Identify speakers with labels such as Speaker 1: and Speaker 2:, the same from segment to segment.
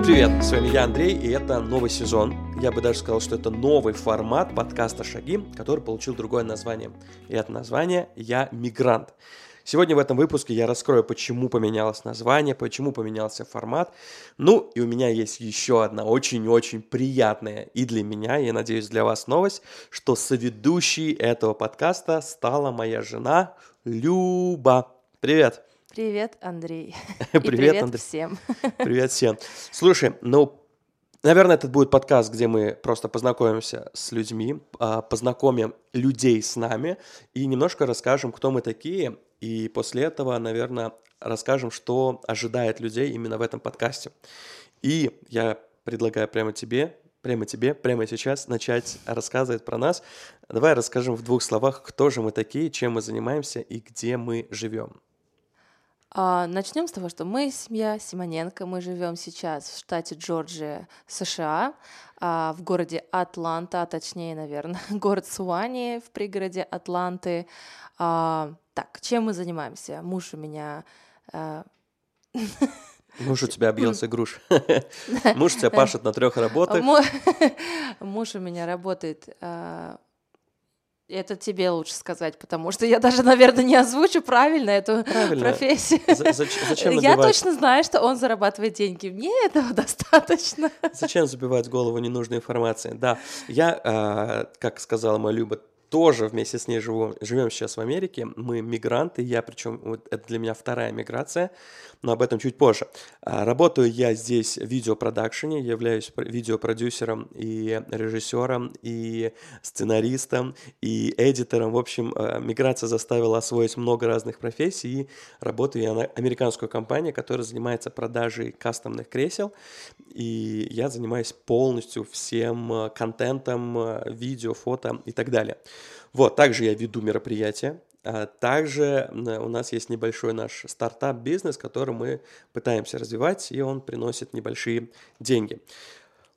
Speaker 1: Всем привет! С вами я, Андрей, и это новый сезон. Я бы даже сказал, что это новый формат подкаста «Шаги», который получил другое название. И это название «Я мигрант». Сегодня в этом выпуске я раскрою, почему поменялось название, почему поменялся формат. Ну, и у меня есть еще одна очень-очень приятная и для меня, я надеюсь, для вас новость, что соведущей этого подкаста стала моя жена Люба. Привет!
Speaker 2: Привет, Андрей.
Speaker 1: Привет, привет
Speaker 2: Андрей. всем.
Speaker 1: Привет всем. Слушай, ну, наверное, этот будет подкаст, где мы просто познакомимся с людьми, а, познакомим людей с нами и немножко расскажем, кто мы такие. И после этого, наверное, расскажем, что ожидает людей именно в этом подкасте. И я предлагаю прямо тебе, прямо тебе, прямо сейчас начать рассказывать про нас. Давай расскажем в двух словах, кто же мы такие, чем мы занимаемся и где мы живем.
Speaker 2: А, начнем с того, что мы семья Симоненко, мы живем сейчас в штате Джорджия, США, а, в городе Атланта, а точнее, наверное, город Суани в пригороде Атланты. А, так, чем мы занимаемся? Муж у меня...
Speaker 1: Муж у тебя объелся груш. Муж тебя пашет на трех работах.
Speaker 2: Муж у меня работает это тебе лучше сказать, потому что я даже, наверное, не озвучу правильно эту правильно. профессию.
Speaker 1: зачем
Speaker 2: набивать... Я точно знаю, что он зарабатывает деньги. Мне этого достаточно.
Speaker 1: Зачем забивать голову ненужной информацией? Да, я, а, как сказала моя Люба, тоже вместе с ней живу, живем сейчас в Америке. Мы мигранты, я причем, вот это для меня вторая миграция, но об этом чуть позже. А, работаю я здесь в видеопродакшене, являюсь видеопродюсером и режиссером, и сценаристом, и эдитором. В общем, а, миграция заставила освоить много разных профессий, и работаю я на американскую компанию, которая занимается продажей кастомных кресел, и я занимаюсь полностью всем а, контентом, видео, фото и так далее. Вот, также я веду мероприятия, а также у нас есть небольшой наш стартап-бизнес, который мы пытаемся развивать, и он приносит небольшие деньги.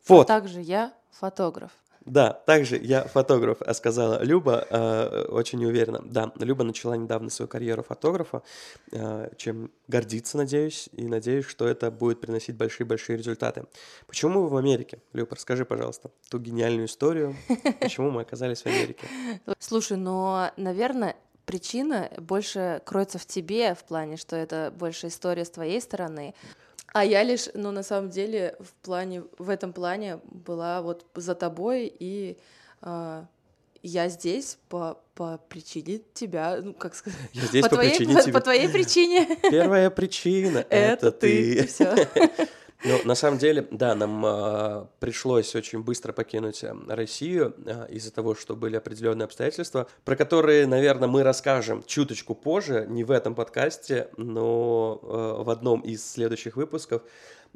Speaker 2: Вот. А также я фотограф.
Speaker 1: Да, также я фотограф, а сказала Люба, э, очень неуверенно. Да, Люба начала недавно свою карьеру фотографа, э, чем гордиться, надеюсь, и надеюсь, что это будет приносить большие-большие результаты. Почему вы в Америке? Люба, расскажи, пожалуйста, ту гениальную историю, почему мы оказались в Америке.
Speaker 2: Слушай, но, наверное, причина больше кроется в тебе, в плане, что это больше история с твоей стороны. А я лишь, ну, на самом деле, в плане, в этом плане была вот за тобой, и э, я здесь по, по причине тебя, ну, как сказать?
Speaker 1: Я здесь
Speaker 2: по,
Speaker 1: по
Speaker 2: твоей,
Speaker 1: причине
Speaker 2: по,
Speaker 1: тебя.
Speaker 2: По твоей причине.
Speaker 1: Первая причина — это ты.
Speaker 2: Все.
Speaker 1: Ну, на самом деле, да, нам э, пришлось очень быстро покинуть э, Россию э, из-за того, что были определенные обстоятельства, про которые, наверное, мы расскажем чуточку позже, не в этом подкасте, но э, в одном из следующих выпусков.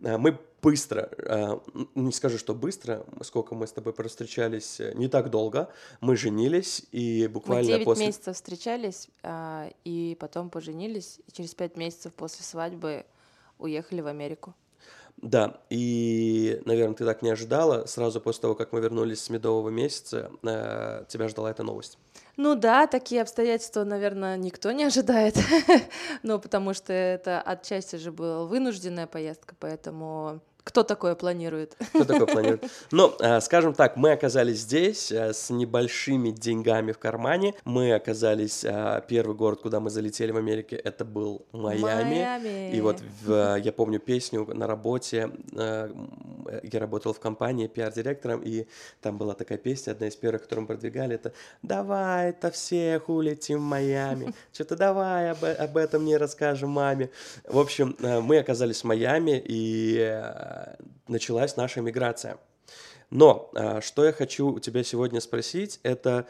Speaker 1: Э, мы быстро, э, не скажу, что быстро, сколько мы с тобой встречались, э, не так долго, мы женились, и буквально
Speaker 2: мы 9
Speaker 1: после...
Speaker 2: месяцев встречались, э, и потом поженились, и через 5 месяцев после свадьбы уехали в Америку.
Speaker 1: Да, и, наверное, ты так не ожидала. Сразу после того, как мы вернулись с медового месяца, э, тебя ждала эта новость.
Speaker 2: Ну да, такие обстоятельства, наверное, никто не ожидает, ну потому что это отчасти же была вынужденная поездка, поэтому кто такое планирует?
Speaker 1: Кто такое планирует? Ну, э, скажем так, мы оказались здесь э, с небольшими деньгами в кармане. Мы оказались... Э, первый город, куда мы залетели в Америке, это был Майами.
Speaker 2: Майами.
Speaker 1: И вот в, я помню песню на работе. Я работал в компании пиар-директором, и там была такая песня, одна из первых, которую мы продвигали, это «Давай-то всех улетим в Майами». Что-то давай об, об этом не расскажем маме. В общем, мы оказались в Майами, и началась наша миграция. Но что я хочу у тебя сегодня спросить, это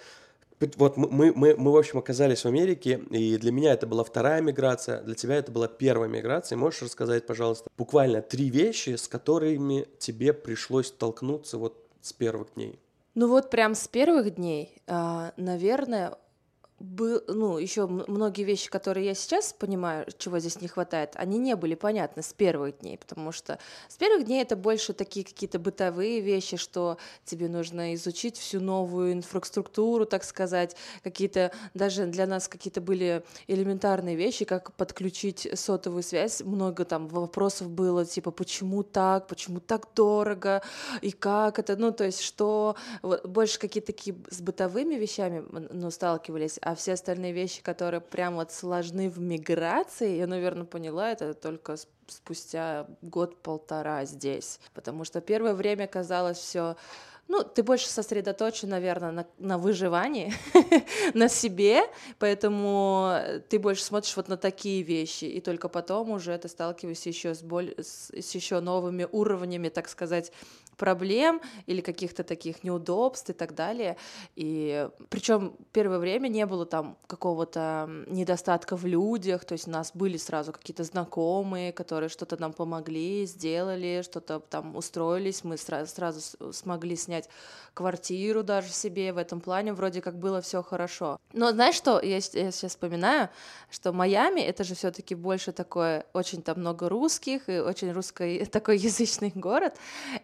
Speaker 1: вот мы, мы, мы, в общем, оказались в Америке, и для меня это была вторая миграция, для тебя это была первая миграция. Можешь рассказать, пожалуйста, буквально три вещи, с которыми тебе пришлось столкнуться вот с первых дней?
Speaker 2: Ну вот прям с первых дней, а, наверное, был, ну, еще многие вещи, которые я сейчас понимаю, чего здесь не хватает, они не были понятны с первых дней, потому что с первых дней это больше такие какие-то бытовые вещи, что тебе нужно изучить всю новую инфраструктуру, так сказать, какие-то, даже для нас какие-то были элементарные вещи, как подключить сотовую связь, много там вопросов было, типа, почему так, почему так дорого, и как это, ну, то есть, что, вот, больше какие-то такие с бытовыми вещами, ну, сталкивались, а все остальные вещи, которые прям вот сложны в миграции, я, наверное, поняла это только спустя год-полтора здесь, потому что первое время казалось все ну, ты больше сосредоточен, наверное, на, на выживании, на себе, поэтому ты больше смотришь вот на такие вещи, и только потом уже ты сталкиваешься еще с, боль... с, еще новыми уровнями, так сказать, проблем или каких-то таких неудобств и так далее. И причем первое время не было там какого-то недостатка в людях, то есть у нас были сразу какие-то знакомые, которые что-то нам помогли, сделали, что-то там устроились, мы сразу, сразу смогли снять квартиру даже себе, в этом плане вроде как было все хорошо. Но знаешь что, я, я сейчас вспоминаю, что Майами это же все-таки больше такое, очень там много русских и очень русский такой язычный город,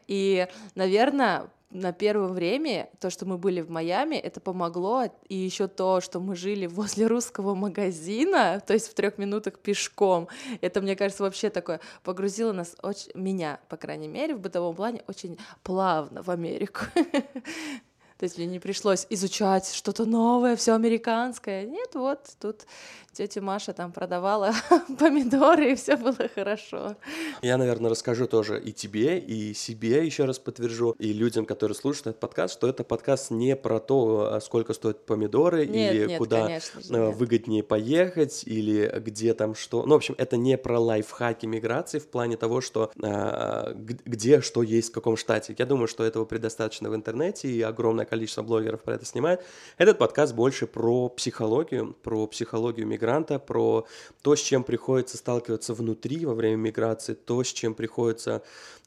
Speaker 2: и наверное, на первое время то, что мы были в Майами, это помогло, и еще то, что мы жили возле русского магазина, то есть в трех минутах пешком, это, мне кажется, вообще такое погрузило нас, очень, меня, по крайней мере, в бытовом плане очень плавно в Америку. То есть мне не пришлось изучать что-то новое, все американское. Нет, вот тут тетя Маша там продавала помидоры, и все было хорошо.
Speaker 1: Я, наверное, расскажу тоже и тебе, и себе еще раз подтвержу, и людям, которые слушают этот подкаст, что это подкаст не про то, а сколько стоят помидоры,
Speaker 2: нет,
Speaker 1: или
Speaker 2: нет,
Speaker 1: куда
Speaker 2: конечно же,
Speaker 1: э,
Speaker 2: нет.
Speaker 1: выгоднее поехать, или где там что. Ну, в общем, это не про лайфхаки миграции в плане того, что а, где что есть в каком штате. Я думаю, что этого предостаточно в интернете, и огромное количество блогеров про это снимает. Этот подкаст больше про психологию, про психологию мигранта, про то, с чем приходится сталкиваться внутри во время миграции, то, с чем приходится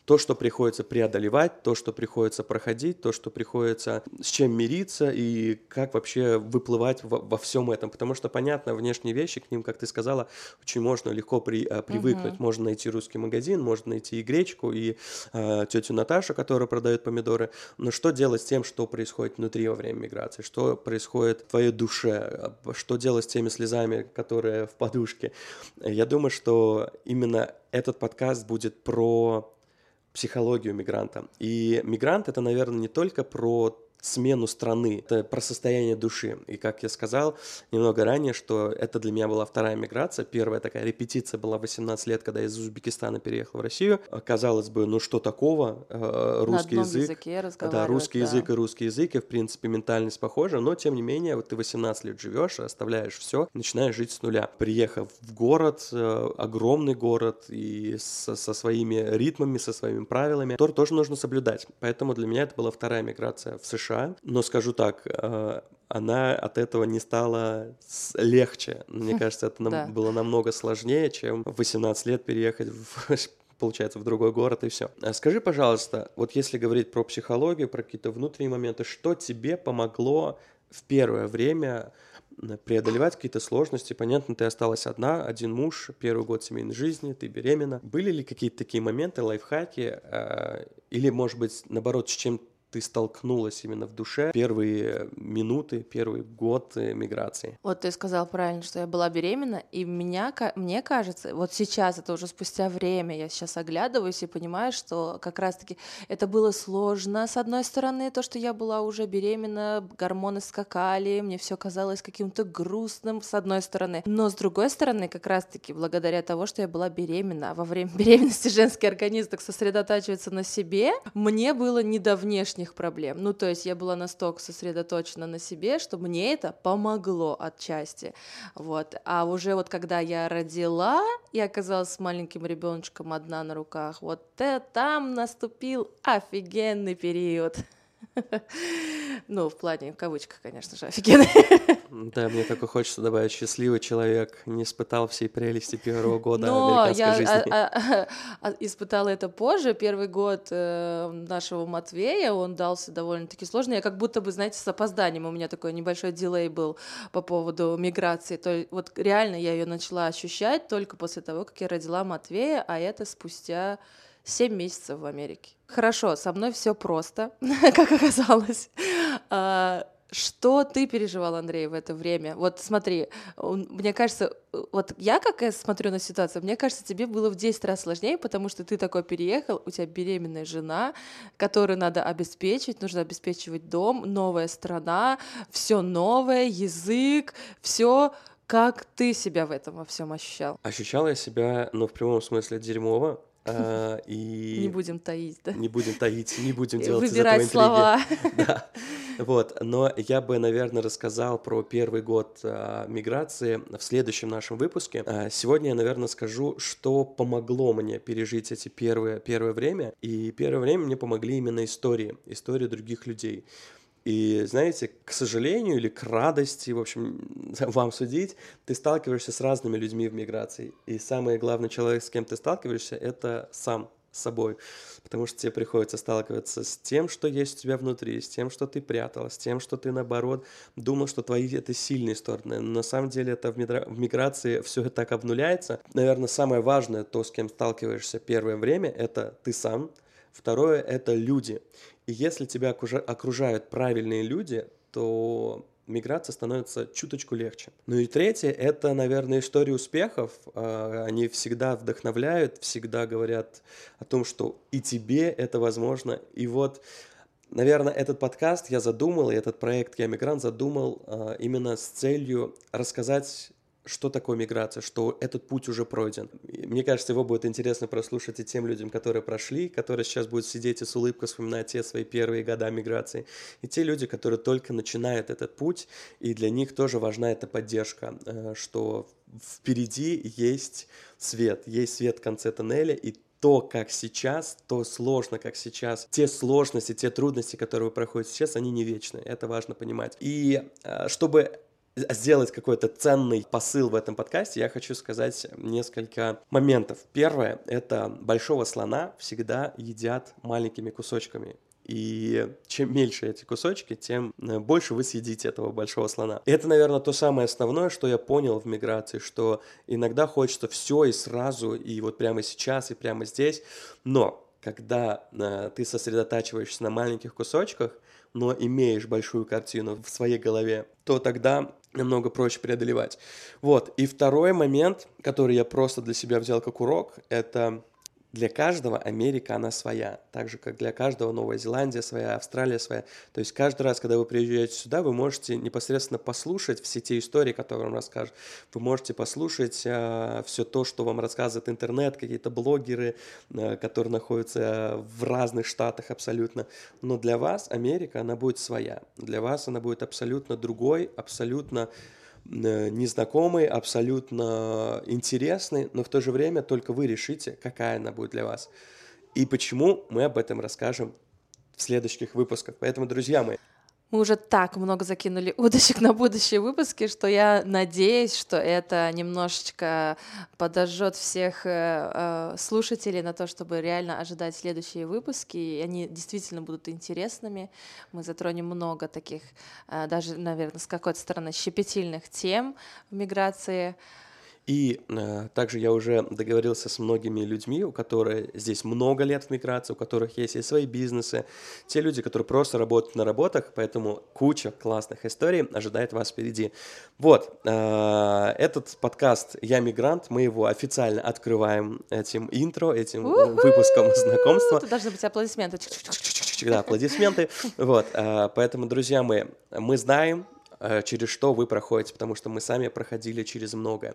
Speaker 1: то, что приходится преодолевать, то, что приходится проходить, то, что приходится с чем мириться и как вообще выплывать во, во всем этом. Потому что, понятно, внешние вещи, к ним, как ты сказала, очень можно легко при, э, привыкнуть. Uh-huh. Можно найти русский магазин, можно найти и гречку, и э, тетю Наташу, которая продает помидоры. Но что делать с тем, что происходит внутри во время миграции? Что происходит в твоей душе? Что делать с теми слезами, которые в подушке? Я думаю, что именно этот подкаст будет про психологию мигранта. И мигрант это, наверное, не только про смену страны, это про состояние души. И как я сказал немного ранее, что это для меня была вторая миграция. Первая такая репетиция была 18 лет, когда я из Узбекистана переехал в Россию. Казалось бы, ну что такого? Э, русский язык. Да, русский
Speaker 2: да.
Speaker 1: язык и русский язык, и в принципе ментальность похожа, но тем не менее, вот ты 18 лет живешь, оставляешь все, начинаешь жить с нуля. Приехав в город, э, огромный город, и со, со своими ритмами, со своими правилами, который тоже нужно соблюдать. Поэтому для меня это была вторая миграция в США США, но скажу так, э, она от этого не стала легче. Мне кажется, это нам, было намного сложнее, чем в 18 лет переехать в получается, в другой город и все. А скажи, пожалуйста, вот если говорить про психологию, про какие-то внутренние моменты, что тебе помогло в первое время преодолевать какие-то сложности. Понятно, ты осталась одна, один муж, первый год семейной жизни, ты беременна. Были ли какие-то такие моменты, лайфхаки, э, или, может быть, наоборот, с чем ты столкнулась именно в душе первые минуты, первый год миграции?
Speaker 2: Вот ты сказал правильно, что я была беременна, и меня, мне кажется, вот сейчас, это уже спустя время, я сейчас оглядываюсь и понимаю, что как раз-таки это было сложно, с одной стороны, то, что я была уже беременна, гормоны скакали, мне все казалось каким-то грустным, с одной стороны, но с другой стороны, как раз-таки, благодаря того, что я была беременна, а во время беременности женский организм так сосредотачивается на себе, мне было не до внешнего внешних проблем. Ну, то есть я была настолько сосредоточена на себе, что мне это помогло отчасти. Вот. А уже вот когда я родила и оказалась с маленьким ребеночком одна на руках, вот там наступил офигенный период. Ну, в плане, в кавычках, конечно же, офигенный.
Speaker 1: Да, мне только хочется добавить, счастливый человек не испытал всей прелести первого года
Speaker 2: Но
Speaker 1: американской
Speaker 2: я
Speaker 1: жизни.
Speaker 2: а- а- а- испытала это позже. Первый год э, нашего Матвея, он дался довольно-таки сложно. Я как будто бы, знаете, с опозданием. У меня такой небольшой дилей был по поводу миграции. То вот реально я ее начала ощущать только после того, как я родила Матвея, а это спустя 7 месяцев в Америке. Хорошо, со мной все просто, как оказалось. А, Что ты переживал, Андрей, в это время? Вот смотри, мне кажется, э, вот я как я смотрю на ситуацию, мне кажется, тебе было в 10 раз сложнее, потому что ты такой переехал, у тебя беременная жена, которую надо обеспечить, нужно обеспечивать дом, новая страна, все новое, язык, все. Как ты себя в этом во всем ощущал?
Speaker 1: Ощущал я себя, ну, в прямом смысле, дерьмово. А, и
Speaker 2: Не будем таить, да?
Speaker 1: не будем таить, не будем делать из этого
Speaker 2: Выбирать слова.
Speaker 1: Да, вот, но я бы, наверное, рассказал про первый год а, миграции в следующем нашем выпуске. А, сегодня я, наверное, скажу, что помогло мне пережить эти первые, первое время, и первое время мне помогли именно истории, истории других людей. И знаете, к сожалению или к радости, в общем, вам судить, ты сталкиваешься с разными людьми в миграции. И самый главный человек, с кем ты сталкиваешься, это сам собой. Потому что тебе приходится сталкиваться с тем, что есть у тебя внутри, с тем, что ты прятал, с тем, что ты, наоборот, думал, что твои это сильные стороны. Но на самом деле это в, мигра- в миграции все это так обнуляется. Наверное, самое важное, то, с кем сталкиваешься первое время, это ты сам. Второе — это люди. И если тебя окружа- окружают правильные люди, то миграция становится чуточку легче. Ну и третье — это, наверное, истории успехов. А, Они всегда вдохновляют, всегда говорят о том, что и тебе это возможно. И вот, наверное, этот подкаст я задумал, и этот проект «Я мигрант» задумал а, именно с целью рассказать что такое миграция, что этот путь уже пройден. Мне кажется, его будет интересно прослушать и тем людям, которые прошли, которые сейчас будут сидеть и с улыбкой вспоминать те свои первые года миграции, и те люди, которые только начинают этот путь, и для них тоже важна эта поддержка, э, что впереди есть свет, есть свет в конце тоннеля, и то, как сейчас, то сложно, как сейчас. Те сложности, те трудности, которые вы проходите сейчас, они не вечны. Это важно понимать. И э, чтобы сделать какой-то ценный посыл в этом подкасте, я хочу сказать несколько моментов. Первое — это большого слона всегда едят маленькими кусочками. И чем меньше эти кусочки, тем э, больше вы съедите этого большого слона. И это, наверное, то самое основное, что я понял в миграции, что иногда хочется все и сразу, и вот прямо сейчас, и прямо здесь. Но когда э, ты сосредотачиваешься на маленьких кусочках, но имеешь большую картину в своей голове, то тогда намного проще преодолевать. Вот. И второй момент, который я просто для себя взял как урок, это для каждого Америка, она своя. Так же, как для каждого Новая Зеландия своя, Австралия своя. То есть каждый раз, когда вы приезжаете сюда, вы можете непосредственно послушать все те истории, которые вам расскажут. Вы можете послушать э, все то, что вам рассказывает интернет, какие-то блогеры, э, которые находятся в разных штатах абсолютно. Но для вас Америка, она будет своя. Для вас она будет абсолютно другой, абсолютно э, незнакомый, абсолютно интересный, но в то же время только вы решите, какая она будет для вас. И почему мы об этом расскажем в следующих выпусках. Поэтому, друзья мои,
Speaker 2: Мы уже так много закинули удочек на будущие выпуски, что я надеюсь, что это немножечко подожжет всех э, э, слушателей на то, чтобы реально ожидать следующие выпуски. И они действительно будут интересными. Мы затронем много таких, э, даже, наверное, с какой-то стороны щепетильных тем в миграции.
Speaker 1: И э, также я уже договорился с многими людьми, у которых здесь много лет в миграции, у которых есть и свои бизнесы, те люди, которые просто работают на работах, поэтому куча классных историй ожидает вас впереди. Вот, э, этот подкаст «Я мигрант», мы его официально открываем этим интро, этим э, выпуском знакомства.
Speaker 2: Тут должны быть аплодисменты.
Speaker 1: Да, аплодисменты. Вот, э, поэтому, друзья мои, мы знаем, через что вы проходите, потому что мы сами проходили через многое.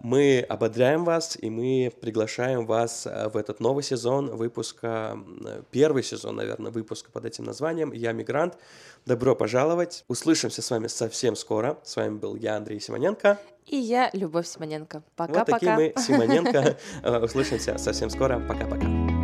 Speaker 1: Мы ободряем вас, и мы приглашаем вас э, в этот новый сезон выпуска, э, первый сезон, наверное, выпуска под этим названием «Я мигрант». Добро пожаловать. Услышимся с вами совсем скоро. С вами был я, Андрей Симоненко.
Speaker 2: И я, Любовь Симоненко.
Speaker 1: Вот такие
Speaker 2: Пока-пока.
Speaker 1: мы, Симоненко. Э, Услышимся совсем скоро. Пока-пока.